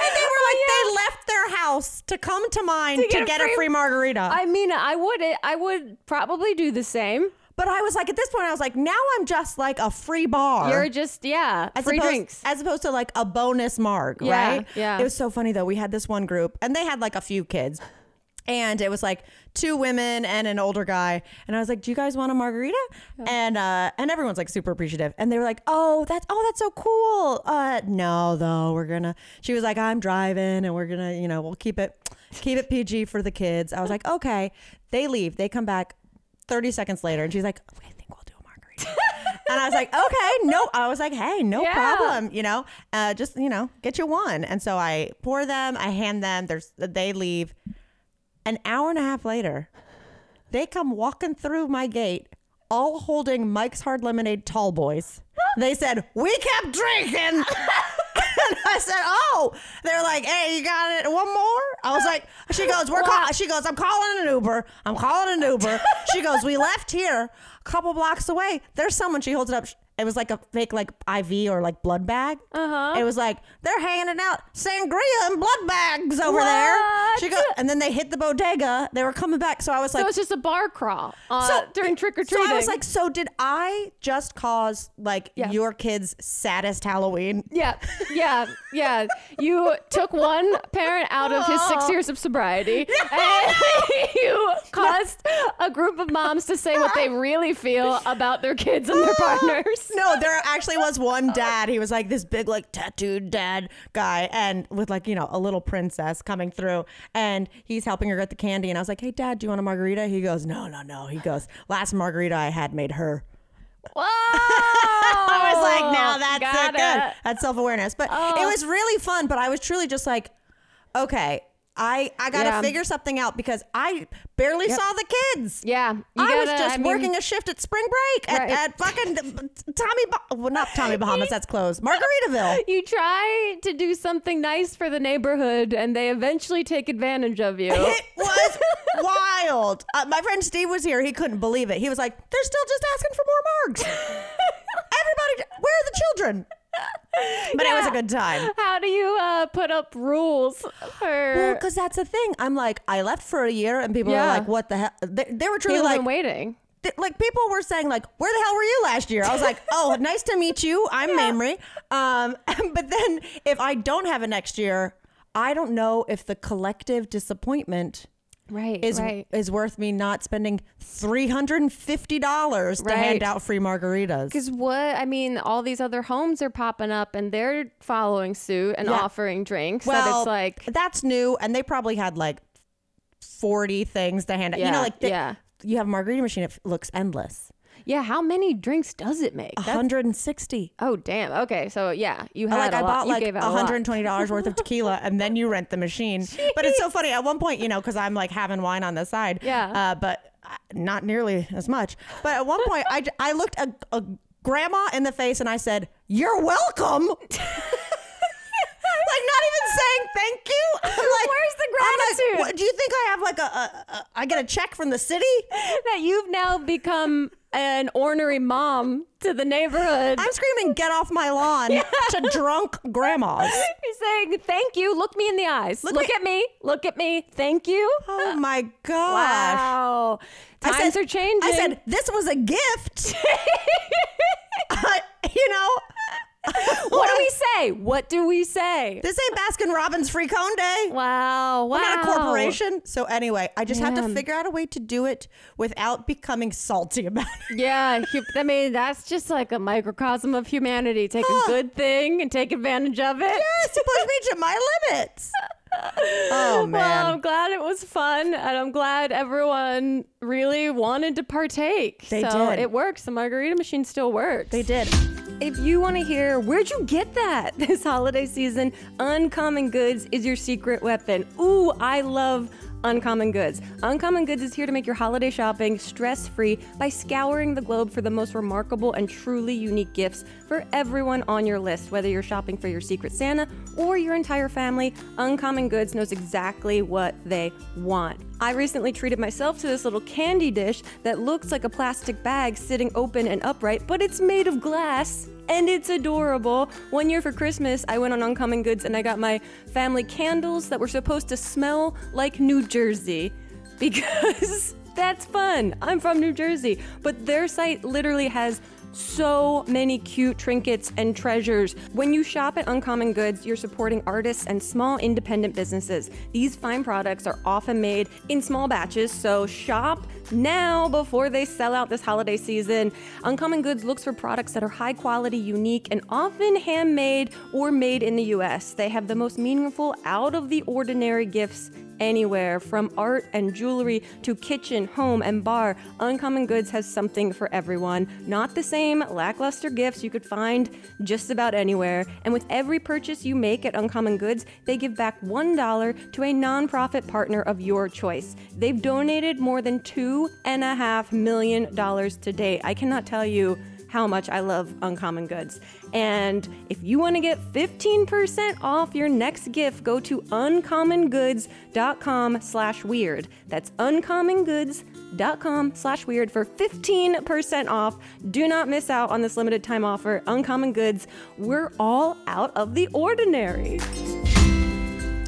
And they were oh, like they left their house to come to mine to, get get, a a free- free margarita. I mean, I would I would probably do the same. But i was like at this point i was like now i'm just like a free bar You're just yeah, as free opposed, drinks. as opposed to like a bonus mark, Yeah, right? yeah. It was so funny though. We had this one group, and they had like a few kids, and it was like two women and an older guy. And I was like, "Do you guys want a margarita?" And uh, and everyone's like super appreciative, and they were like, "Oh, that's oh, that's so cool." Uh, no, though, we're gonna. She was like, "I'm driving, and we're gonna, you know, we'll keep it keep it PG for the kids." I was like, "Okay." They leave. They come back. 30 seconds later and she's like I think we'll do a margarita (laughs) and I was like, okay, no. I was like, hey, no Yeah. problem. You know, uh, just you know, get you one. And so I pour them, I hand them. There's they leave. An hour and a half later, they come walking through my gate, all holding Mike's Hard Lemonade Tall Boys. They said, we kept drinking. (laughs) and (laughs) I said, oh. They're like, hey, you got it? One more? I was like, she goes, we're call-" She goes, I'm calling an Uber. I'm calling an Uber. (laughs) she goes, we left here a couple blocks away. There's someone. She holds it up. It was like a fake like IV or like blood bag. Uh-huh. It was like they're handing out sangria and blood bags over there. She goes, and then they hit the bodega. They were coming back, so I was like, so it's just a bar crawl uh, so during trick or treating. So I was like, so did I just cause like Yeah. your kid's saddest Halloween? yeah, yeah, yeah. You took one parent out of his six years of sobriety, (laughs) and (laughs) you caused a group of moms to say what they (laughs) really feel about their kids and their (gasps) partners. (laughs) No, there actually was one dad. He was like this big, like tattooed dad guy, and with like you know a little princess coming through, and he's helping her get the candy. And I was like, "Hey, dad, do you want a margarita?" He goes, "No, no, no." He goes, "Last margarita I had made her." Whoa! (laughs) I was like, "Now that's it. Good. That's self awareness." But Oh. it was really fun. But I was truly just like, "Okay." I, I gotta Yeah. figure something out because I barely Yep. saw the kids. Yeah, you I was gotta- just I mean- working a shift at spring break at, Right. at fucking Tommy, well, not Tommy (laughs) Bahamas, that's closed. Margaritaville. (laughs) You try to do something nice for the neighborhood, and they eventually take advantage of you. It was (laughs) wild. Uh, my friend Steve was here. He couldn't believe it. He was like, they're still just asking for more margs. Everybody, where are the children? (laughs) But it was a good time. How do you uh, put up rules for? Well, because that's the thing. I'm like, I left for a year, and people Yeah. are like, "What the hell?" They, they were truly People like, waiting. th- like people were saying like where the hell were you last year i was like oh (laughs) nice to meet you i'm mamrie um, (laughs) but then if i don't have it next year i don't know if the collective disappointment Right, is right. is worth me not spending $350 to hand out free margaritas Because what I mean, all these other homes are popping up and they're following suit and Yeah. offering drinks. that well it's like, that's new and they probably had like 40 things to hand out you know like they- yeah. you have a margarita machine it looks endless Yeah, how many drinks does it make? That's- 160. oh, damn. Okay, so yeah, you had like a I bought like gave a $120 worth of (laughs) tequila and then you rent the machine. But it's so funny. At one point, you know, because I'm like having wine on the side. Yeah. Uh, but uh, not nearly as much. But at one point, I I looked a, a grandma in the face and I said, You're welcome. (laughs) like not even saying thank you. (laughs) I'm like, Where's the I'm like, gratitude? what, do you think I have like a, a, a I get a check from the city? that you've now become an ornery mom to the neighborhood. I'm screaming, get off my lawn to drunk grandmas. (laughs) You're saying thank you. Look me in the eyes. Look, me- at me. Look at me. Thank you. Oh uh, my gosh. Wow. I Times said- are changing. I said, this was a gift. I- (laughs) (laughs) uh, you know, (laughs) what do we say? What do we say? this ain't Baskin Robbins free cone day. Wow. Wow. We're not a corporation. So anyway, I just have to Damn. figure out a way to do it without becoming salty about it. Yeah, hu- I mean that's just like a microcosm of humanity. Take a good thing and take advantage of it. Yes, to push me to my limits. Oh man. Well, I'm glad it was fun, and I'm glad everyone really wanted to partake. They so did. It works. The margarita machine still works. they did. If you want to hear where'd you get that (laughs) this holiday season, Uncommon Goods is your secret weapon. Ooh, I love Uncommon Goods. Uncommon Goods is here to make your holiday shopping stress free by scouring the globe for the most remarkable and truly unique gifts for everyone on your list. Whether you're shopping for your secret Santa or your entire family, Uncommon Goods knows exactly what they want. I recently treated myself to this little candy dish that looks like a plastic bag sitting open and upright, but it's made of glass and it's adorable. One year for Christmas, I went on Uncommon Goods and I got my family candles that were supposed to smell like New Jersey because (laughs) that's fun. I'm from New Jersey, but their site literally has so many cute trinkets and treasures. When you shop at Uncommon Goods, you're supporting artists and small independent businesses. These fine products are often made in small batches, so shop now before they sell out this holiday season. Uncommon Goods looks for products that are high quality, unique, and often handmade or made in the US. They have the most meaningful, out of the ordinary gifts anywhere from art and jewelry to kitchen, home, and bar. Uncommon Goods has something for everyone. Not the same lackluster gifts you could find just about anywhere. And with every purchase you make at Uncommon Goods, they give back $1 to a nonprofit partner of your choice. They've donated more than $2.5 million to date. I cannot tell you how much I love Uncommon Goods. And if you want to get 15% off your next gift, go to uncommongoods.com slash weird. That's uncommongoods.com slash weird for 15% off. Do not miss out on this limited time offer. Uncommon Goods, we're all out of the ordinary.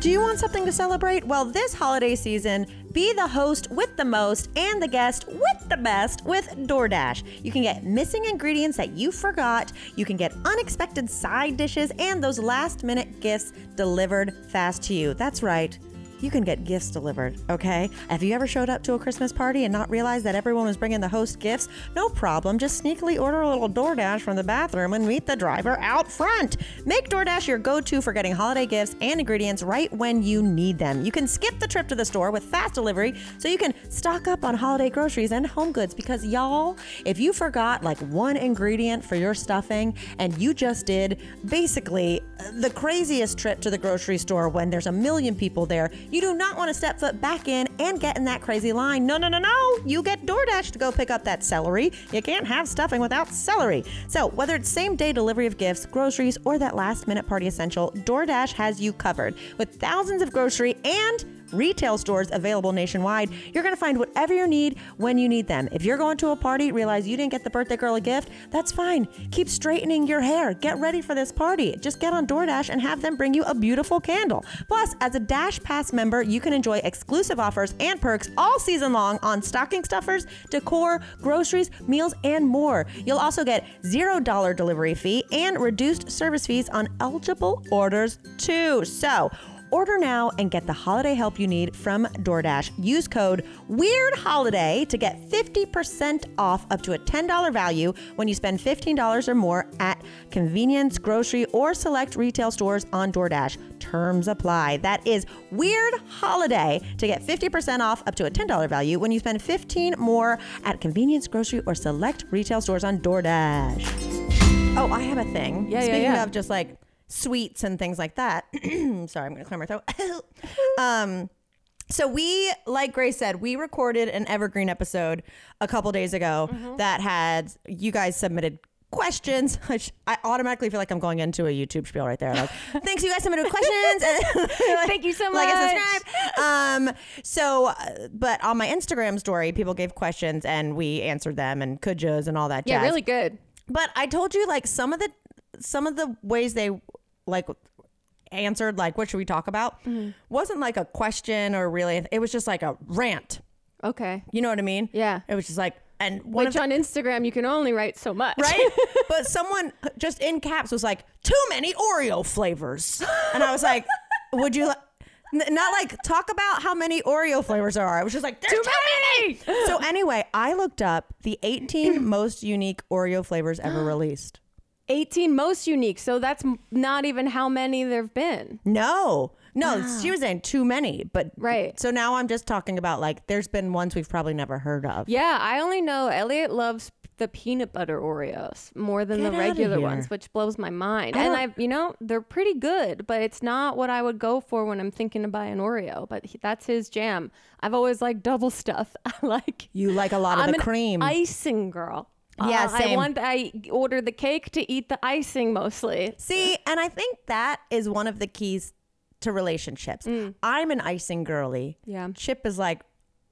Do you want something to celebrate? Well, this holiday season, be the host with the most and the guest with the best with DoorDash. You can get missing ingredients that you forgot, you can get unexpected side dishes, and those last minute gifts delivered fast to you. That's right. You can get gifts delivered, okay? Have you ever showed up to a Christmas party and not realized that everyone was bringing the host gifts? No problem. Just sneakily order a little DoorDash from the bathroom and meet the driver out front. Make DoorDash your go to for getting holiday gifts and ingredients right when you need them. You can skip the trip to the store with fast delivery so you can stock up on holiday groceries and home goods because, y'all, if you forgot like one ingredient for your stuffing and you just did basically the craziest trip to the grocery store when there's a million people there, you do not want to step foot back in and get in that crazy line. No, no, no, no. You get DoorDash to go pick up that celery. You can't have stuffing without celery. So, whether it's same day delivery of gifts, groceries, or that last minute party essential, DoorDash has you covered. With thousands of grocery and retail stores available nationwide, you're going to find whatever you need when you need them. If you're going to a party, realize you didn't get the birthday girl a gift, that's fine. Keep straightening your hair. Get ready for this party. Just get on DoorDash and have them bring you a beautiful candle. Plus, as a DashPass member, you can enjoy exclusive offers and perks all season long on stocking stuffers, decor, groceries, meals, and more. You'll also get $0 delivery fee and reduced service fees on eligible orders too. So, Order now and get the holiday help you need from DoorDash. Use code WEIRDHOLIDAY to get 50% off up to a $10 value when you spend $15 or more at convenience, grocery, or select retail stores on DoorDash. Terms apply. That is Weird Holiday to get 50% off up to a $10 value when you spend 15 more at convenience, grocery, or select retail stores on DoorDash. Oh, I have a thing. Yeah, yeah, yeah. of just like sweets and things like that. (clears throat) Sorry, I'm gonna clear my throat. (laughs) um, so we, like Grace said, we recorded an evergreen episode a couple days ago Mm-hmm. that had you guys submitted questions. (laughs) Which I automatically feel like I'm going into a YouTube spiel right there. Like, (laughs) thanks, you guys submitted questions. And Thank you so much. like and subscribe. Um, so, uh, but on my Instagram story, people gave questions and we answered them and kujas and all that. Yeah, jazz. really good. But I told you like some of the some of the ways they like answered like what should we talk about Mm-hmm. wasn't like a question or really it was just like a rant. Okay. You know what I mean? Yeah. It was just like and one Which of the, on Instagram you can only write so much. right? (laughs) but someone just in caps was like too many Oreo flavors. And I was like, would you li- N- not like talk about how many Oreo flavors there are. I was just like, there's too, many. so anyway, I looked up the 18 (clears throat) most unique Oreo flavors ever (gasps) released. 18 most unique. So that's not even how many there've been. No, no, she was saying too many, but Right. So now I'm just talking about like there's been ones we've probably never heard of. Yeah, I only know Elliot loves the peanut butter Oreos more than Get the regular ones, which blows my mind. I and I, you know, they're pretty good, but it's not what I would go for when I'm thinking to buy an Oreo. But he, that's his jam. I've always liked double stuff. (laughs) I like. You like a lot of I'm the cream. icing girl. Yeah, Uh, I same. want. I order the cake to eat the icing mostly. See, and I think that is one of the keys to relationships. I'm an icing girly. Mm. Yeah. Chip is like,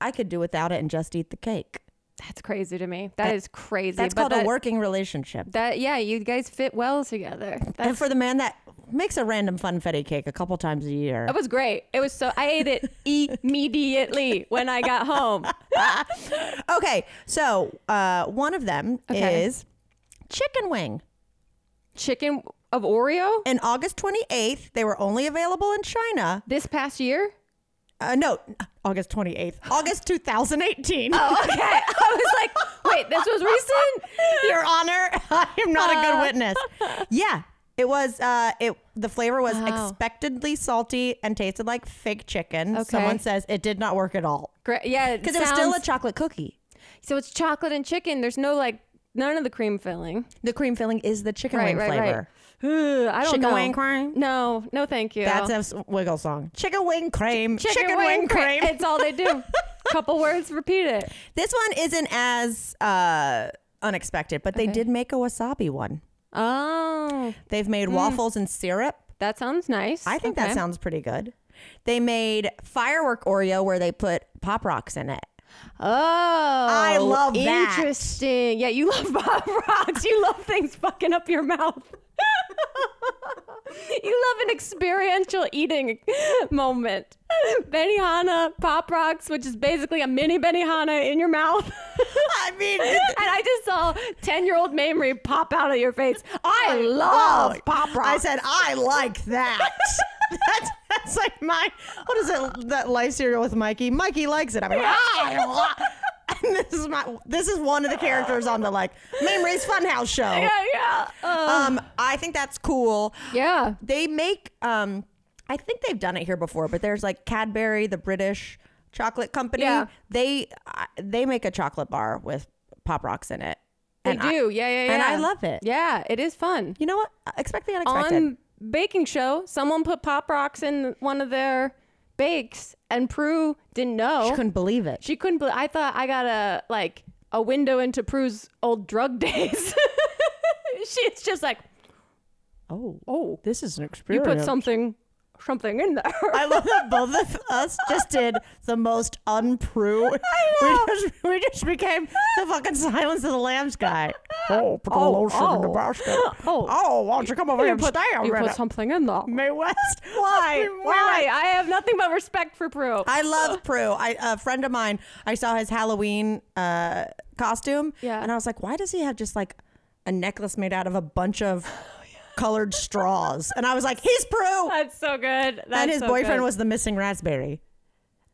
I could do without it and just eat the cake. That's crazy to me. That is crazy. That's but called that, a working relationship. That yeah, you guys fit well together. And for the man that makes a random funfetti cake a couple times a year. that was great. It was so. I ate it immediately when I got home. (laughs) Okay, so uh, one of them Okay. is chicken wing. Chicken of Oreo In August 28th, they were only available in China. this past year. Uh, no, August 28th. August 2018. Oh, okay. (laughs) I was like, wait, this was recent. (laughs) Your Honor, I'm not a Uh. good witness. Yeah, it was. Uh, it the flavor was Wow. expectedly salty and tasted like fake chicken. Okay. Someone says it did not work at all Great. Yeah, because it was still a sounds- chocolate cookie. so it's chocolate and chicken. There's no like none of the cream filling. The cream filling is the chicken Right, wing right, right. flavor. Ugh, I don't Chicken know. wing cream? No, no, thank you. That's a s- wiggle song. Chicken wing cream. chicken, wing, cream. It's all they do. (laughs) Couple words, repeat it. This one isn't as uh, unexpected, but they did make a wasabi one. Oh, They've made hmm. waffles and syrup. that sounds nice. I think. Okay. that sounds pretty good. They made firework Oreo where they put pop rocks in it. Oh, I love that. Interesting. Yeah, you love (laughs) pop rocks. You love things fucking up your mouth. You love an experiential eating moment. Benihana pop rocks, which is basically a mini Benihana in your mouth. I mean, (laughs) and I just saw ten-year-old Mamrie pop out of your face. Oh, I oh. love pop rocks. I said I like that. (laughs) that's, that's like my what is it? That life cereal with Mikey. Mikey likes it. I mean, I lo- and (laughs) this is my this is one of the characters on the like Mamrie's Funhouse show. (laughs) yeah, yeah, Uh, Um, I think that's cool. yeah. They make um, I think they've done it here before, but there's like Cadbury, the British chocolate company. Yeah. They uh, they make a chocolate bar with pop rocks in it. They And I- do. yeah, yeah, yeah. and I love it. Yeah, it is fun. you know what? Expect the unexpected. on baking show, someone put pop rocks in one of their bakes, and Prue didn't know. She couldn't believe it. She couldn't. Believe, I thought I got a like a window into Prue's old drug (laughs) days. She's just like, Oh, oh, this is an experience. you put something, something in there. I love that (laughs) both of us just did the most unprue. We just, we just became the fucking Silence of the Lambs guy. Oh, put the Oh, lotion in the oh. basket. (laughs) Oh. oh, why don't you come over here you and put, stay you put minute? something in there. Mae West. (laughs) Why? Why? I have nothing but respect for Prue. I love Prue. I, a friend of mine, I saw his Halloween uh, costume. Yeah. And I was like, why does he have just like a necklace made out of a bunch of colored straws. And I was like, he's Prue. That's so good. That's and his so boyfriend good. was the missing raspberry.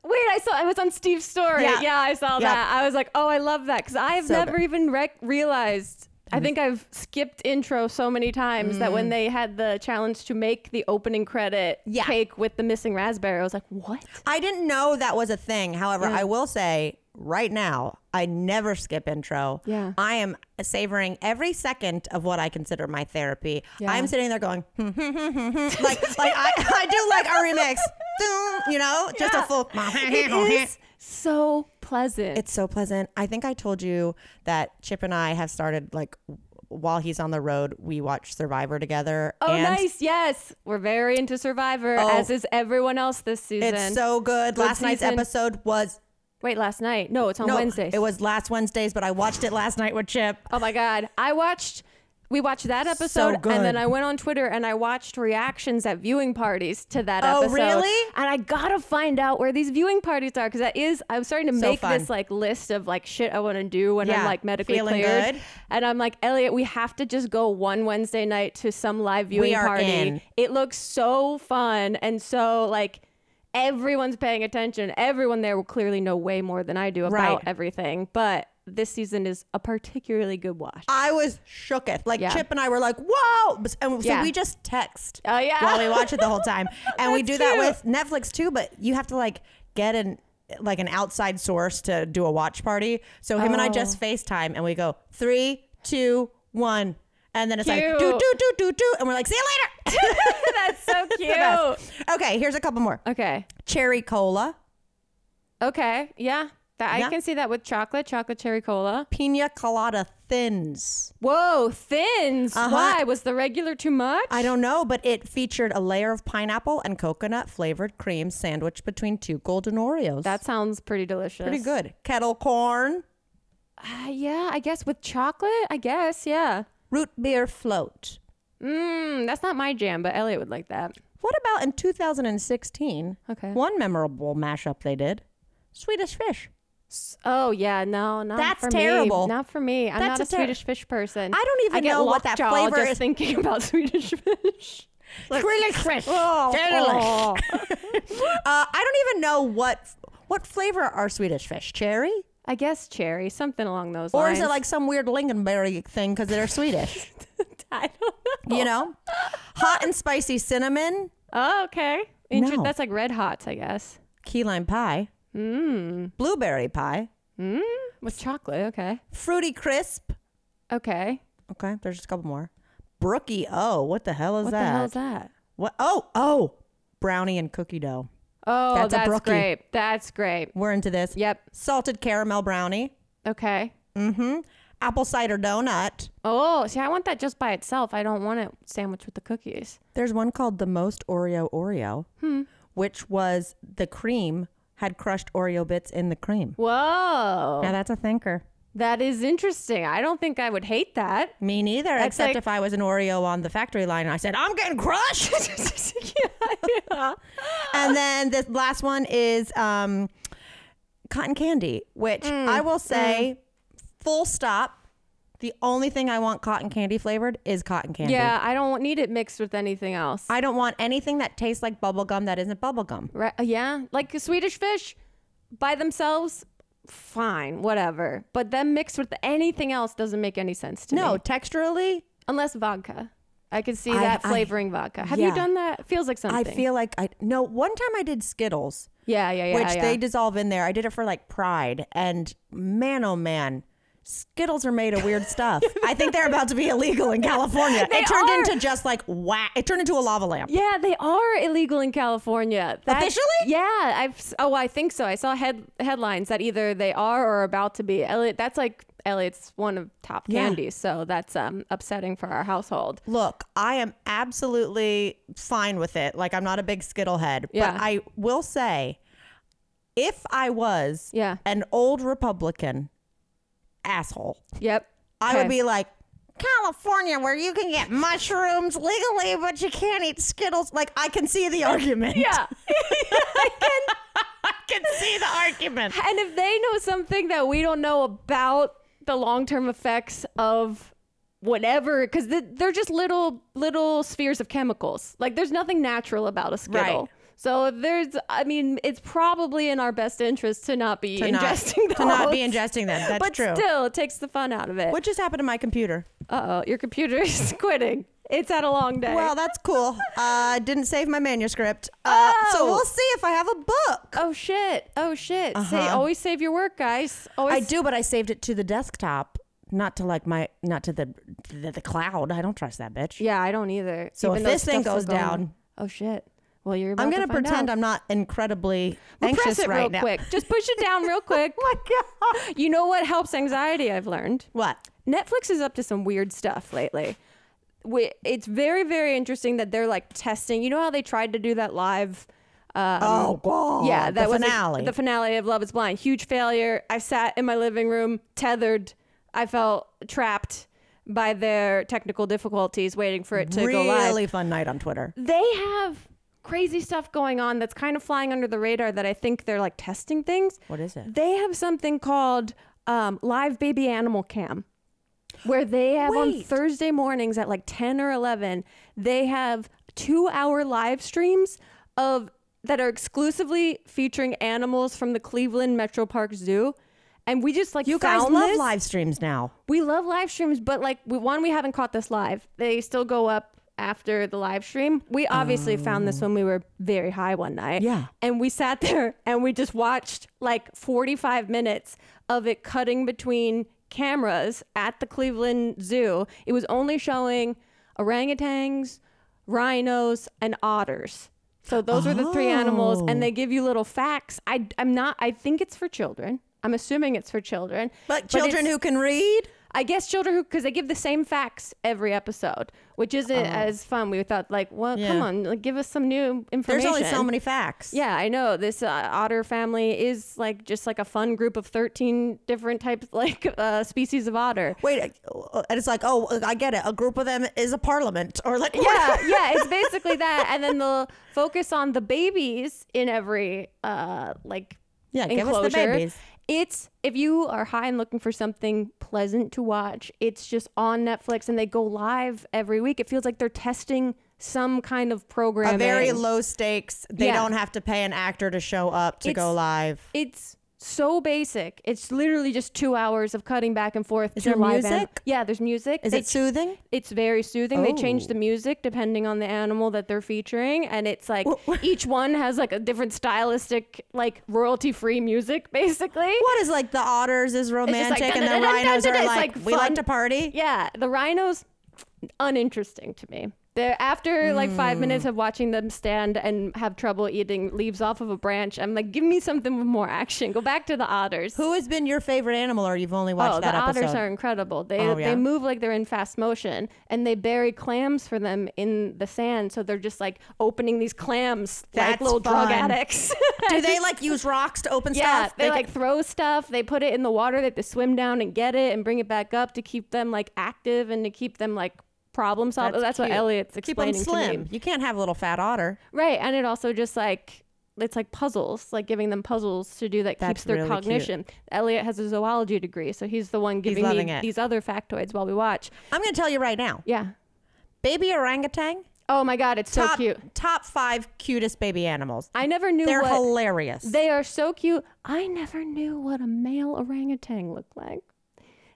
Wait, I saw it was on Steve's story. Yeah. Yeah, I saw Yeah. that. I was like, oh, I love that because I've So never good. even rec- realized. I think I've skipped intro so many times that when they had the challenge to make the opening credit Mm. Yeah. cake with the missing raspberry, I was like, what? I didn't know that was a thing. However, I will say right now, I never skip intro. Yeah. I am savoring every second of what I consider my therapy. Yeah. I'm sitting there going, hmm, hmm, hmm, like, like I, (laughs) I do like a remix, you know, just a full. It is so pleasant. It's so pleasant. I think I told you that Chip and I have started like while he's on the road, we watch Survivor together. oh, nice. Yes, we're very into Survivor, Oh. as is everyone else this season. It's so good. Good Last night's episode was Wait, last night? No, it's on no, Wednesdays. It was last Wednesdays, but I watched it last night with Chip. Oh my god! I watched. We watched that episode, good. and then I went on Twitter and I watched reactions at viewing parties to that Oh, episode. really? And I gotta find out where these viewing parties are because that is. I'm starting to So make fun. this like list of like shit I want to do when I'm like medically feeling cleared. good. And I'm like, Elliot, we have to just go one Wednesday night to some live viewing are party. in. It looks so fun and so like. Everyone's paying attention. Everyone there will clearly know way more than I do about Right. everything. But this season is a particularly good watch. I was shooketh. Like Yeah. Chip and I were like, "Whoa!" And so Yeah. we just text Oh, yeah. while we watch it the whole (laughs) time, and we do That's that with Netflix too. But you have to like get an like an outside source to do a watch party. So him and I Oh. just FaceTime, and we go three, two, one, and then it's like Cute. do do do do do, and we're like, "See you later." (laughs) That's so (laughs) cute. Okay, here's a couple more. Okay. Cherry cola, Okay. Yeah. That, Yeah. I can see that with chocolate, chocolate cherry cola. pina colada thins. Whoa, thins. Uh-huh. Why? Was the regular too much? I don't know, but it featured a layer of pineapple and coconut flavored cream sandwiched between two golden Oreos. That sounds pretty delicious. pretty good. Kettle corn, Uh, yeah, I guess with chocolate, I guess, yeah. Root beer float. Mmm, that's not my jam, but Elliot would like that. What about in 2016? Okay. One memorable mashup they did Swedish fish. Oh yeah, no, not That's for terrible. me. Not for me. I'm That's not a a ter- Swedish fish person. I don't even I get know what that lockjaw flavor just is. thinking about (laughs) Swedish fish. Swedish fish. Oh, oh. (laughs) Uh, I don't even know what what flavor are Swedish fish. Cherry? I guess cherry, something along those lines. Or lines. is it like some weird lingonberry thing because they're Swedish? (laughs) I don't know. you know? Hot and spicy cinnamon, Oh, okay. Inter- No. That's like red hots, I guess. key lime pie, Mmm. blueberry pie, Mmm. With chocolate. Okay. fruity crisp. Okay. Okay, there's just a couple more. Brookie O. What the hell is What that? the hell is that? What? Oh, oh, brownie and cookie dough. Oh, That's a that's, great. That's great. We're into this. Yep. Salted caramel brownie. Okay. Mm-hmm. Apple cider donut. Oh, see, I want that just by itself. I don't want it sandwiched with the cookies. There's one called the most Oreo Oreo, Hmm. which was the cream had crushed Oreo bits in the cream. Whoa. Now that's a thinker. That is interesting. I don't think I would hate that. Me neither. That's except like- if I was an Oreo on the factory line and I said, I'm getting crushed. (laughs) yeah. and then this last one is um, cotton candy, which Mm, I will say, full stop. The only thing I want cotton candy flavored is cotton candy. Yeah, I don't need it mixed with anything else. I don't want anything that tastes like bubble gum that isn't bubble gum. Right? uh, Yeah, like Swedish fish by themselves, fine, whatever. But them mixed with anything else doesn't make any sense to me. No, texturally, Unless vodka. I could see I- that I- flavoring vodka. Have yeah. you done that? Feels like something. I feel like I no. One time I did Skittles, Yeah, yeah, yeah. which yeah. they dissolve in there. I did it for like Pride, and man, oh man, Skittles are made of weird stuff. I think they're about to be illegal in California. (laughs) They it turned are. into just like whack. It turned into a lava lamp. Yeah, they are illegal in California. That- Officially? Yeah, I've. Oh, I think so. I saw head headlines that either they are or about to be. Elliot, that's like Elliot's one of top Yeah. candies, so that's um upsetting for our household. Look, I am absolutely fine with it. Like I'm not a big Skittle head, Yeah. but I will say, if I was Yeah. an old Republican asshole, Yep. I Okay. would be like, California, where you can get mushrooms legally, but you can't eat Skittles. Like, I can see the argument. Yeah. (laughs) I can see the argument. And if they know something that we don't know about the long term effects of whatever because they're just little little spheres of chemicals. Like there's nothing natural about a skittle. Right. So if there's, I mean, it's probably in our best interest to not be To not- ingesting those. to not be ingesting them. That's but true. still, it takes the fun out of it. What just happened to my computer? Uh oh, your computer is (laughs) quitting. It's had a long day. Well, that's cool. Uh, didn't save my manuscript. Uh, So Oh. we'll see if I have a book. oh shit. Oh shit. Say Uh-huh. always save your work, guys. Always I do, but I saved it to the desktop, not to like my, not to the the, the cloud. I don't trust that bitch. Yeah, I don't either. So Even if this thing goes down- Oh shit. Well, you're. I'm gonna find pretend out. I'm not incredibly Well, anxious press it right real now. quick. Just push it down real (laughs) quick. oh my god! You know what helps anxiety? I've learned. What? Netflix is up to some weird stuff lately. It's very, very interesting that they're like testing. You know how they tried to do that live? Um, Oh, God. yeah, that The was a- the finale of Love Is Blind. Huge failure. I sat in my living room, tethered. I felt trapped by their technical difficulties, waiting for it to go live really fun night on Twitter. they have crazy stuff going on that's kind of flying under the radar that I think they're like testing things. What is it? They have something called um, live baby animal cam. Where they have on Thursday mornings at like 10 or 11, they have two hour live streams of that are exclusively featuring animals from the Cleveland Metro Park Zoo. And we just like You guys love this. live streams now. We love live streams, but like we, one, we haven't caught this live. They still go up after the live stream. We obviously found this oh. when we were very high one night. Yeah. And we sat (laughs) there and we just watched like 45 minutes of it cutting between cameras at the Cleveland Zoo. It was only showing orangutans, rhinos, and otters. So those are the three animals, and they oh. give you little facts. I, I'm not. I think it's for children. I'm assuming it's for children. But children who can read. I guess children who, because they give the same facts every episode, which isn't as fun. We thought, like, well, Oh. Yeah. come on, like, give us some new information. There's only so many facts. Yeah, I know. This uh, otter family is like just like a fun group of 13 different types, (laughs) like uh, species of otter. Wait, uh, and it's like, oh, I get it. A group of them is a parliament, or like, (laughs) yeah, yeah, it's (laughs) basically that. And then they'll focus on the babies in every uh like Yeah, give us the enclosure. babies. It's if you are high and looking for something pleasant to watch, it's just on Netflix and they go live every week. It feels like they're testing some kind of programming. a very low stakes. They Yeah. don't have to pay an actor to show up to go live. It's so basic. It's literally just two hours of cutting back and forth. Is there music? yeah, there's music. Is They it soothing? It's very soothing. They change Oh. the music depending on the animal that they're featuring, and it's like each one has like a different stylistic, like royalty-free music, basically. What is like the otters is romantic and the rhinos are like, like, we like to party? Yeah, the rhinos, uninteresting to me. They're after like five Hmm. minutes of watching them stand and have trouble eating leaves off of a branch. I'm like, give me something with more action. Go back to the otters. Who has been your favorite animal, or you've only watched Oh, that the episode? otters are incredible. They Oh, yeah? they move like they're in fast motion, and they bury clams for them in the sand. So they're just like opening these clams like That's little drug fun. addicts. (laughs) Do they (laughs) like use rocks to open Yeah, stuff? they like throw stuff. They put it in the water. They have to swim down and get it and bring it back up to keep them like active and to keep them like problem solving. That's, what cute. Elliot's keep them explaining to me. You can't have a little fat otter. Right, and it also just like it's like puzzles, like giving them puzzles to do that That's keeps their really cute. cognition. Elliot has a zoology degree, so he's the one giving me it. these other factoids while we watch. I'm going to tell you right now. Yeah. Baby orangutan, Oh my god, it's so cute. top five cutest baby animals. I never knew They're what hilarious. they are so cute. I never knew what a male orangutan looked like.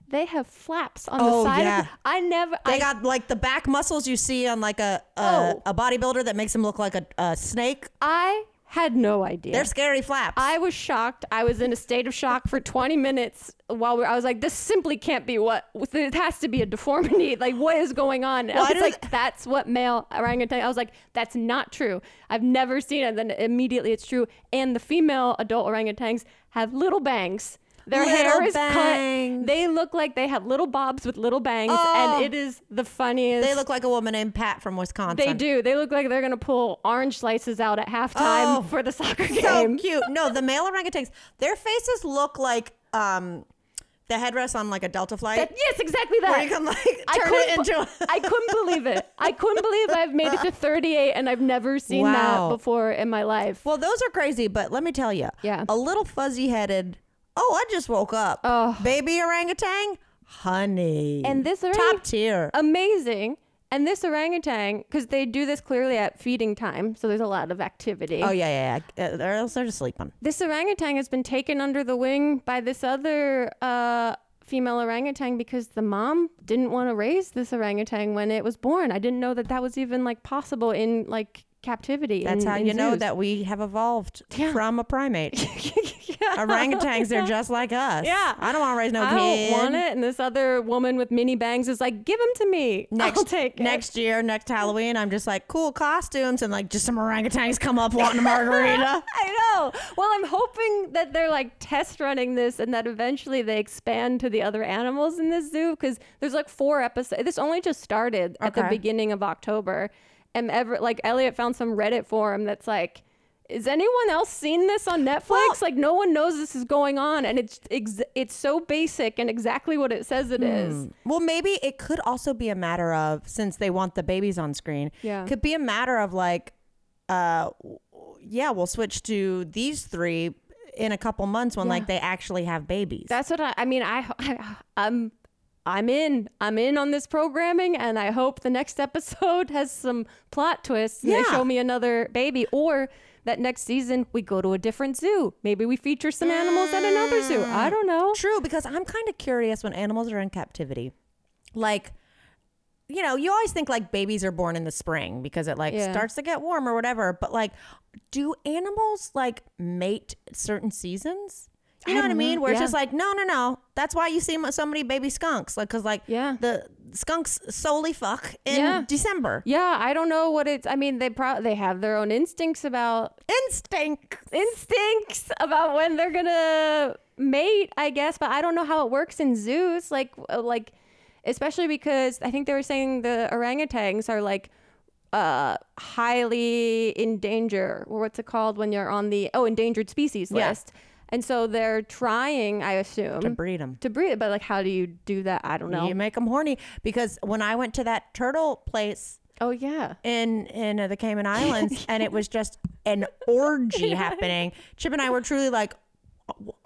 They have flaps on Oh, the side yeah. of I never They I, got like the back muscles you see on like a a, Oh. a bodybuilder that makes him look like a, a snake. I had no idea. They're scary flaps. I was shocked. I was in a state of shock for 20 minutes while we I was like, this simply can't be what, it has to be a deformity. (laughs) Like, what is going on? I was like, that's what male orangutan, I was like, that's not true. I've never seen it. And Then immediately it's true. And the female adult orangutans have little bangs. Their hair is bangs. cut. They look like they have little bobs with little bangs. Oh. And it is the funniest. they look like a woman named Pat from Wisconsin. They do. They look like they're going to pull orange slices out at halftime Oh. for the soccer game. So cute. No, the male orangutans, their faces look like um the headrest on like a Delta flight. That- yes, exactly that. where you can like turn it into. I couldn't believe it. I couldn't believe I've made it to (laughs) 38 and I've never seen Wow. that before in my life. well, those are crazy, but let me tell you, Yeah. a little fuzzy headed. Oh, I just woke up. Oh. Baby orangutan, honey. And this top tier. amazing. And this orangutan, because they do this clearly at feeding time, so there's a lot of activity. oh yeah, yeah, yeah. Uh, Or else they're just sleeping. This orangutan has been taken under the wing by this other uh, female orangutan because the mom didn't want to raise this orangutan when it was born. I didn't know that that was even like possible in like captivity. That's in- how in you know that we have evolved (laughs) Yeah. from a primate. Yeah. (laughs) (laughs) Orangutans, they're just like us. Yeah. I don't want to raise no I kid. don't want it. And this other woman with mini bangs is like, give them to me. Next, I'll take it. next year, next Halloween, I'm just like cool costumes and like just some orangutans come up wanting a margarita. I know. Well, I'm hoping that they're like test running this and that eventually they expand to the other animals in this zoo because there's like four episodes. This only just started at the beginning of October. And ever like Elliot found some Reddit forum that's like, is anyone else seen this on Netflix? like no one knows this is going on, and it's ex- it's so basic and exactly what it says it is. Well, maybe it could also be a matter of since they want the babies on screen. Yeah. could be a matter of like, uh, yeah, we'll switch to these three in a couple months when like they actually have babies. That's what I. I mean, I, (laughs) I I'm I'm in. I'm in on this programming, and I hope the next episode (laughs) has some plot twists. And Yeah. They show me another baby, or that next season we go to a different zoo. Maybe we feature some animals at another zoo. I mm. don't know. True, because I'm kind of curious when animals are in captivity. Like, you know, you always think like babies are born in the spring because it like Yeah. starts to get warm or whatever. But like, do animals like mate certain seasons? You know what I mean? know. Where it's Yeah. just like, no, no, no. That's why you see so many baby skunks. Like, cause like Yeah. the skunks solely fuck in Yeah. December. Yeah, I don't know what it's. I mean, they pro- they have their own instincts about Instinct. instincts about when they're gonna mate, I guess. But I don't know how it works in zoos. Like, uh, like, especially because I think they were saying the orangutans are like uh highly in danger or what's it called when you're on the oh endangered species Yeah. list and so they're trying i assume To breed them. to breed it, but like how do you do that i don't know You make them horny because when I went to that turtle place oh yeah in in uh, the Cayman (laughs) Islands, and it was just an orgy (laughs) happening. Chip and I were truly like, "Wh-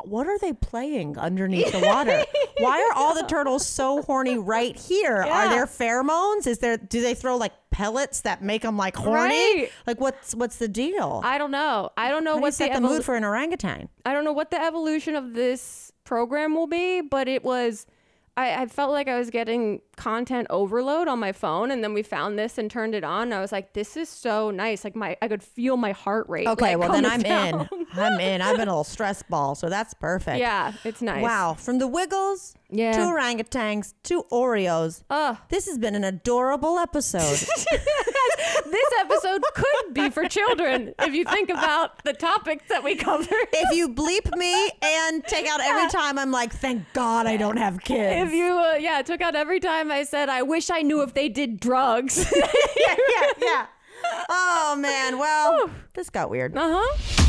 "What are they playing underneath the water? (laughs) Why are all the turtles so horny right here? Are there pheromones? Is there? Do they throw like pellets that make them like horny? Right. Like what's what's the deal? i don't know i don't know How do you what the, set the evol- mood for an orangutan? I don't know what the evolution of this program will be, but it was. I, I felt like I was getting content overload on my phone, and then we found this and turned it on. And I was like, "This is so nice!" Like my, I could feel my heart rate. Okay, like, well then I'm coming in. I'm in. I've been a little stress ball, so that's perfect. (laughs) Yeah, it's nice. Wow, from the Wiggles Yeah. to orangutans to Oreos. This has been an adorable episode. (laughs) this episode could be for children if you think about the topics that we covered. if you bleep me and take out every time I'm like, thank God I don't have kids. if you, uh, yeah, took out every time I said, "I wish I knew if they did drugs." (laughs) yeah, yeah, yeah. Oh man, well, this got weird. uh huh.